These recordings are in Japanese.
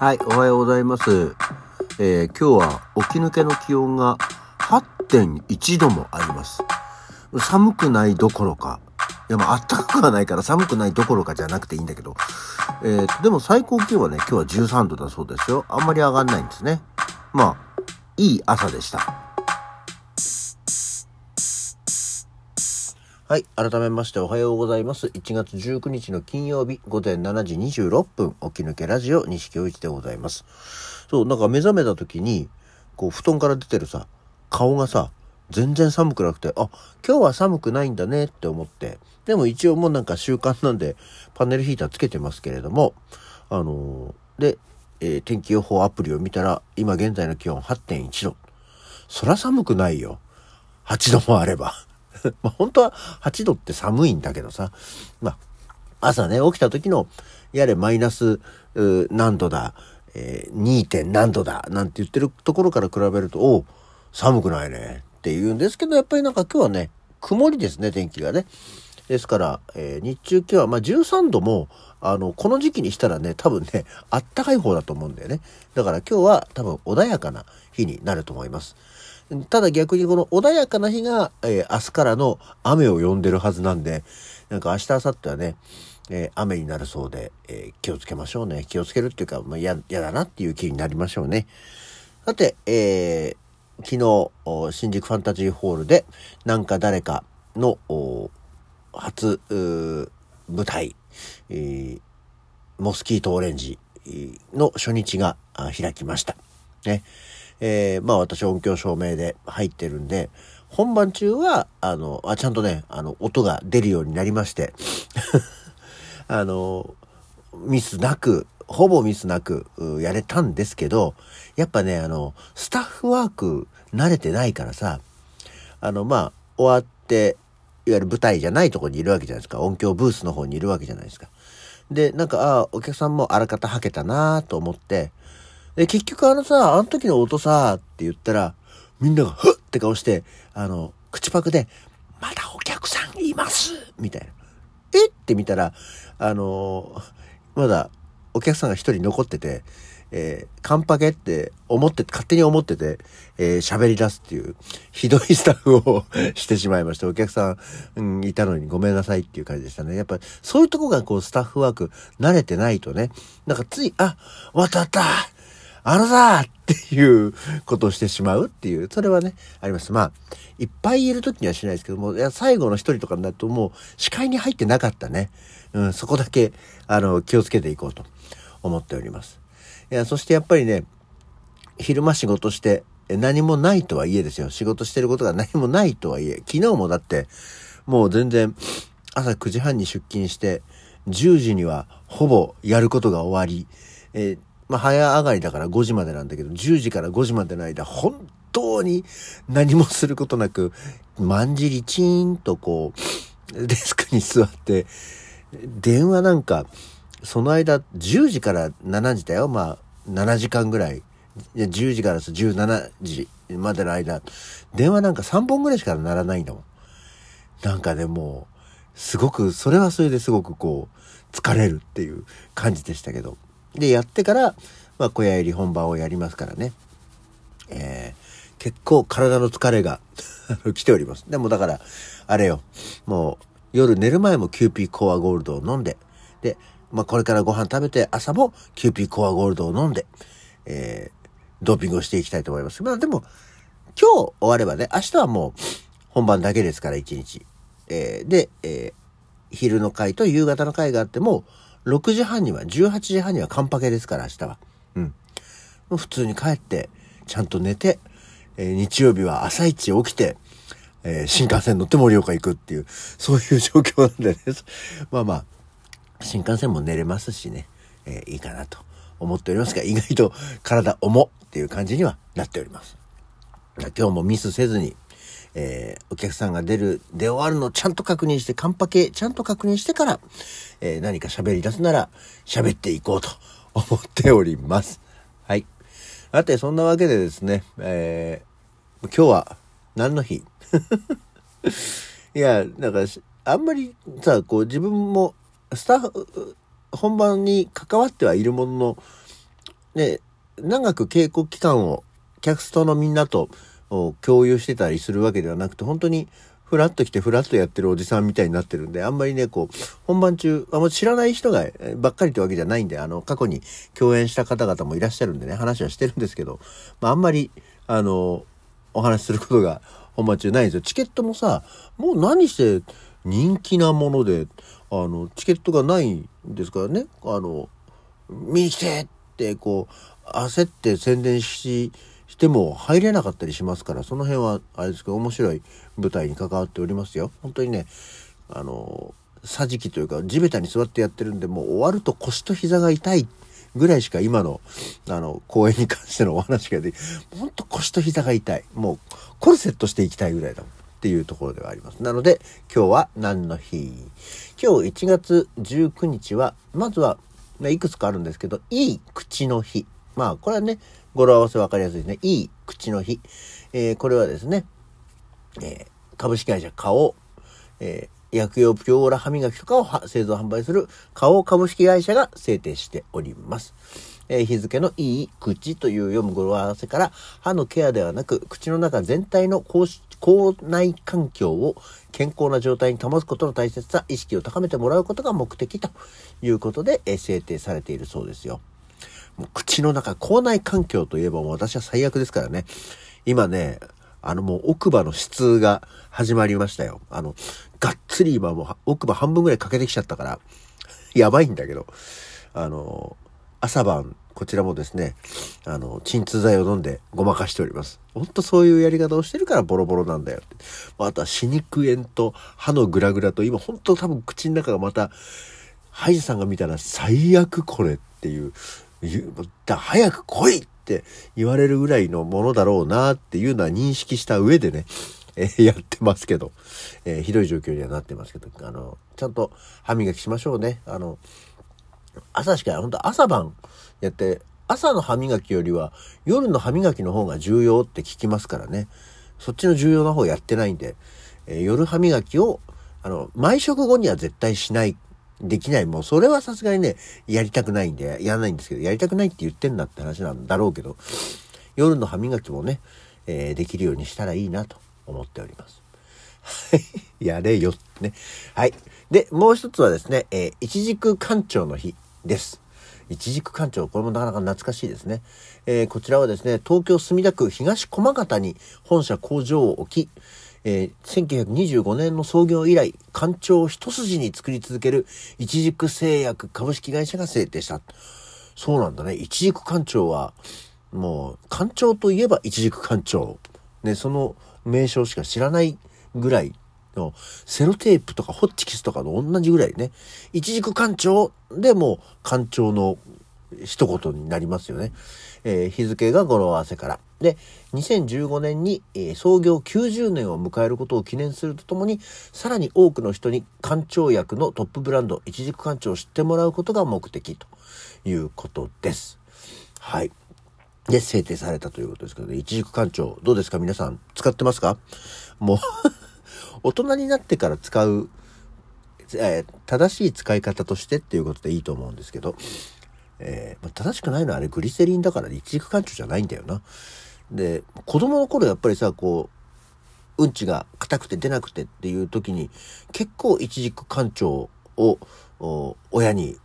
はい、おはようございます。えー今日は起き抜けの気温が8.1度もあります。寒くないどころか、いやまあ暖かくはないから寒くないどころかじゃなくていいんだけど、えーでも最高気温はね、今日は13度だそうですよ。あんまり上がんないんですね。まあ、いい朝でした。はい。改めましておはようございます。1月19日の金曜日午前7時26分、起き抜けラジオ西京一でございます。そう、なんか目覚めた時に、こう、布団から出てるさ、顔がさ、全然寒くなくて、あ、今日は寒くないんだねって思って、でも一応もうなんか習慣なんで、パネルヒーターつけてますけれども、あのーで、えー天気予報アプリを見たら、今現在の気温8.1度。そら寒くないよ。8度もあれば。まあ本当は8度って寒いんだけどさ。まあ、朝ね、起きた時の、やれマイナス何度だ、えー 2. 点何度だ、なんて言ってるところから比べると、お寒くないねって言うんですけど、やっぱりなんか今日はね、曇りですね、天気がね。ですから、えー日中今日はまあ13度も、あの、この時期にしたらね、多分ね、あったかい方だと思うんだよね。だから今日は多分穏やかな日になると思います。ただ逆にこの穏やかな日が、えー明日からの雨を呼んでるはずなんで、なんか明日、明後日はね、えー雨になるそうで、えー気をつけましょうね。気をつけるっていうか、まあ、嫌嫌だなっていう気になりましょうね。さて、えー昨日、新宿ファンタジーホールで、なんか誰かの、初、舞台、えーモスキートオレンジの初日が開きました。ね。えーまあ私音響照明で入ってるんで、本番中は、あの、あ、ちゃんとね、あの、音が出るようになりまして、あの、ミスなく、ほぼミスなくやれたんですけど、やっぱね、あの、スタッフワーク慣れてないからさ、あの、まあ、終わって、いわゆる舞台じゃないところにいるわけじゃないですか。音響ブースの方にいるわけじゃないですか。で、なんか、ああ、お客さんもあらかたはけたなと思って、で、結局あのさ、あの時の音さ、って言ったら、みんなが、ふっって顔して、あの、口パクで、まだお客さんいますみたいな。え？って見たら、あのまだお客さんが一人残ってて、えー、カンパケって思って、勝手に思ってて、えー喋り出すっていう、ひどいスタッフを してしまいました。お客さん、うん、いたのにごめんなさいっていう感じでしたね。やっぱ、そういうとこがこう、スタッフワーク慣れてないとね、なんかつい、あ、渡ったあのさっていうことをしてしまうっていう、それはね、あります。まあ、いっぱいいる時にはしないですけども、いや最後の一人とかになるともう視界に入ってなかったね。うん、そこだけ、あの、気をつけていこうと思っております。いや、そしてやっぱりね、昼間仕事して、何もないとはいえですよ。仕事してることが何もないとはいえ、昨日もだって、もう全然、朝9時半に出勤して、10時にはほぼやることが終わり、えーまあ、早上がりだから5時までなんだけど、10時から5時までの間、本当に何もすることなく、まんじりチーンとこう、デスクに座って、電話なんか、その間、10時から7時だよ。まあ、7時間ぐらい。いや10時から17時までの間、電話なんか3本ぐらいしかならないんだもん。なんかでも、すごく、それはそれですごくこう、疲れるっていう感じでしたけど。で、やってから、まあ、小屋入り本番をやりますからね。えー結構体の疲れが来ております。でもだから、あれよ、もう夜寝る前もキューピーコアゴールドを飲んで、で、まあこれからご飯食べて朝もキューピーコアゴールドを飲んで、えードーピングをしていきたいと思います。まあでも、今日終わればね、明日はもう本番だけですから、一日。えーで、えー昼の会と夕方の会があっても、6時半には、18時半にはカンパケですから、明日は。うん。もう普通に帰って、ちゃんと寝て、えー日曜日は朝一起きて、えー新幹線乗って盛岡行くっていう、そういう状況なんでね。まあまあ、新幹線も寝れますしね、えーいいかなと思っておりますが、意外と体重っていう感じにはなっております。今日もミスせずに、えーお客さんが出る、出終わるのをちゃんと確認して、カンパケちゃんと確認してから、えー何か喋り出すなら喋っていこうと思っております。はい。さて、そんなわけでですね、えー今日は何の日？いや、なんか、あんまりさ、こう自分もスタッフ、本番に関わってはいるものの、ね、長く稽古期間をキャストのみんなとを共有してたりするわけではなくて、本当にフラッと来てフラッとやってるおじさんみたいになってるんで、あんまりね、こう、本番中、あんま知らない人がばっかりってわけじゃないんで、あの、過去に共演した方々もいらっしゃるんでね、話はしてるんですけど、まあ、あんまり、あの、お話しすることが本番中ないんですよ。チケットもさ、もう何して人気なもので、あの、チケットがないんですからね、あの、見に来てってこう、焦って宣伝し、しても入れなかったりしますから、その辺は、あれですけど、面白い舞台に関わっておりますよ。本当にね、あの、桟敷というか、地べたに座ってやってるんで、もう終わると腰と膝が痛いぐらいしか今の、あの、公演に関してのお話ができ、ほんと腰と膝が痛い。もう、コルセットしていきたいぐらいだもん。っていうところではあります。なので、今日は何の日？今日1月19日は、まずは、いくつかあるんですけど、いい口の日。まあ、これはね、語呂合わせ分かりやすいですね。いい口の日。えー、これはですね、えー、株式会社花王、えー、薬用ピューラ歯磨きとかを製造販売する花王株式会社が制定しております。えー、日付のいい口という読む語呂合わせから歯のケアではなく口の中全体の口内環境を健康な状態に保つことの大切さ、意識を高めてもらうことが目的ということで、えー、制定されているそうですよ。口の中、口内環境といえばもう私は最悪ですからね。今ね、あのもう奥歯の質が始まりましたよ。あの、がっつり今もう奥歯半分ぐらい欠けてきちゃったから、やばいんだけど、あの、朝晩、こちらもですね、あの、鎮痛剤を飲んでごまかしております。ほんとそういうやり方をしてるからボロボロなんだよって。あとは歯肉炎と歯のグラグラと、今ほんと多分口の中がまた、歯医者さんが見たら最悪これっていう、だ早く来いって言われるぐらいのものだろうなっていうのは認識した上でね、えー、やってますけど、えー、ひどい状況にはなってますけど、あの、ちゃんと歯磨きしましょうね。あの、朝しか、本当朝晩やって、朝の歯磨きよりは夜の歯磨きの方が重要って聞きますからね。そっちの重要な方やってないんで、えー、夜歯磨きを、あの、毎食後には絶対しないできない。もうそれはさすがにね、やりたくないんで、やらないんですけど、やりたくないって言ってんだって話なんだろうけど、夜の歯磨きもね、えー、できるようにしたらいいなと思っております。はい。やれよってね。はい。で、もう一つはですね、えー、一軸館長の日です。一軸館長、これもなかなか懐かしいですね。えー、こちらはですね、東京墨田区東駒形に本社工場を置き、えー、1925年の創業以来、官庁一筋に作り続ける一軸製薬株式会社が制定した。そうなんだね。一軸官庁は、もう、官庁といえば一軸官庁。ね、その名称しか知らないぐらいの、セロテープとかホッチキスとかの同じぐらいね。一軸官庁でも官庁の一言になりますよね。えー、日付が語呂合わせから。で、2015年に、え、創業90年を迎えることを記念するとともに、さらに多くの人に館長薬のトップブランド、一軸館長を知ってもらうことが目的ということです。はい。で、制定されたということですけどね、一軸館長、どうですか？皆さん、使ってますか？もう 大人になってから使う、えー、正しい使い方としてっていうことでいいと思うんですけど、えー、正しくないのはあれグリセリンだから一軸館長じゃないんだよな。で、子供の頃やっぱりさ、こう、うんちが硬くて出なくてっていう時に、結構一軸館長を親に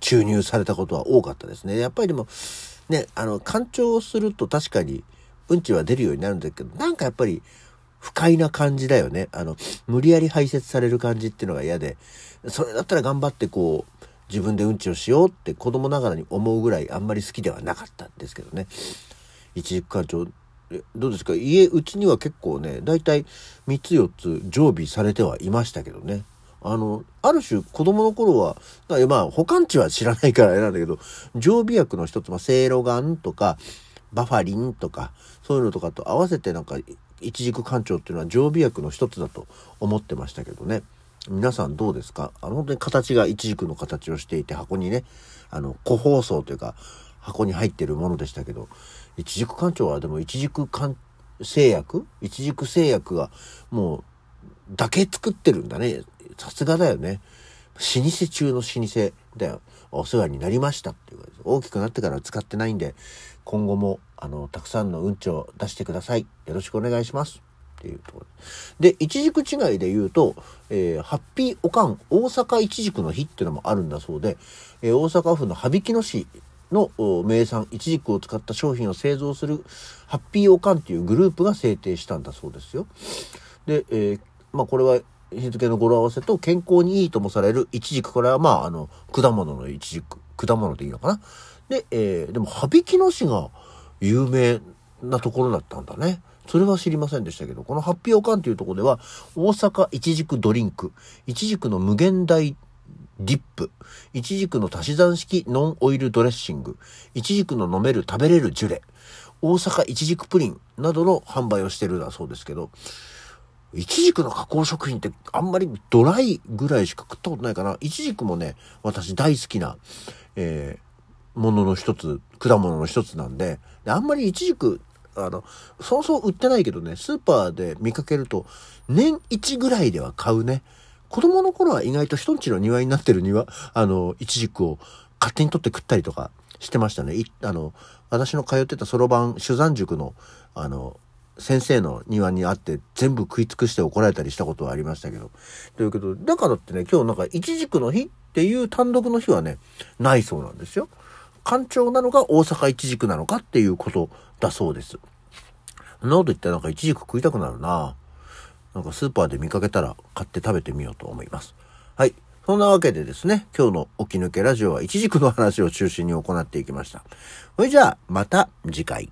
注入されたことは多かったですね。やっぱりでも、ね、あの、干潮をすると確かにうんちは出るようになるんだけど、なんかやっぱり不快な感じだよね。あの、無理やり排泄される感じっていうのが嫌で、それだったら頑張ってこう、自分でうんちをしようって子供ながらに思うぐらいあんまり好きではなかったんですけどね。一軸館長、どうですか？家、うちには結構ね、だいたい3つ4つ常備されてはいましたけどね。あの、ある種子供の頃は、まあ、保管地は知らないからあれなんだけど、常備薬の一つ、まあ、セイロガンとか、バファリンとか、そういうのとかと合わせてなんか、一軸館長っていうのは常備薬の一つだと思ってましたけどね。皆さんどうですか？あの、本当に形が一軸の形をしていて、箱にね、あの、個包装というか、箱に入ってるものでしたけど、一軸館長はでも一軸館製薬一軸製薬がもう、だけ作ってるんだね。さすがだよね。老舗中の老舗だよ。お世話になりましたっていう大きくなってから使ってないんで、今後も、あの、たくさんのうんちを出してください。よろしくお願いします。っていうところで、一軸違いで言うと、えー、ハッピーおかん大阪一軸の日っていうのもあるんだそうで、えー、大阪府の羽曳野市の名産一軸を使った商品を製造するハッピーおかんっていうグループが制定したんだそうですよ。で、えー、まあこれは日付の語呂合わせと健康にいいともされるイチジク。これはまあ、あの、果物のイチジク。果物でいいのかな。で、えー、でも、羽曳野市が有名なところだったんだね。それは知りませんでしたけど、このハッピーオカンというとこでは、大阪イチジクドリンク、イチジクの無限大ディップ、イチジクの足し算式ノンオイルドレッシング、イチジクの飲める食べれるジュレ、大阪イチジクプリンなどの販売をしてるんだそうですけど、イチジクの加工食品ってあんまりドライぐらいしか食ったことないかな。イチジクもね、私大好きな、えー、ものの一つ、果物の一つなんで、であんまりイチジク、あの、そうそう売ってないけどね、スーパーで見かけると、年一ぐらいでは買うね。子供の頃は意外と人んちの庭になってる庭、あの、イチジクを勝手に取って食ったりとかしてましたね。いあの、私の通ってたそろばん、主山塾の、あの、先生の庭にあって全部食い尽くして怒られたりしたことはありましたけど。ということ、だからってね、今日なんか、イチジクの日っていう単独の日はね、ないそうなんですよ。干潮なのか大阪イチジクなのかっていうことだそうです。そんなこと言ったらなんかイチジク食いたくなるななんかスーパーで見かけたら買って食べてみようと思います。はい。そんなわけでですね、今日の起き抜けラジオは一軸の話を中心に行っていきました。それじゃあ、また次回。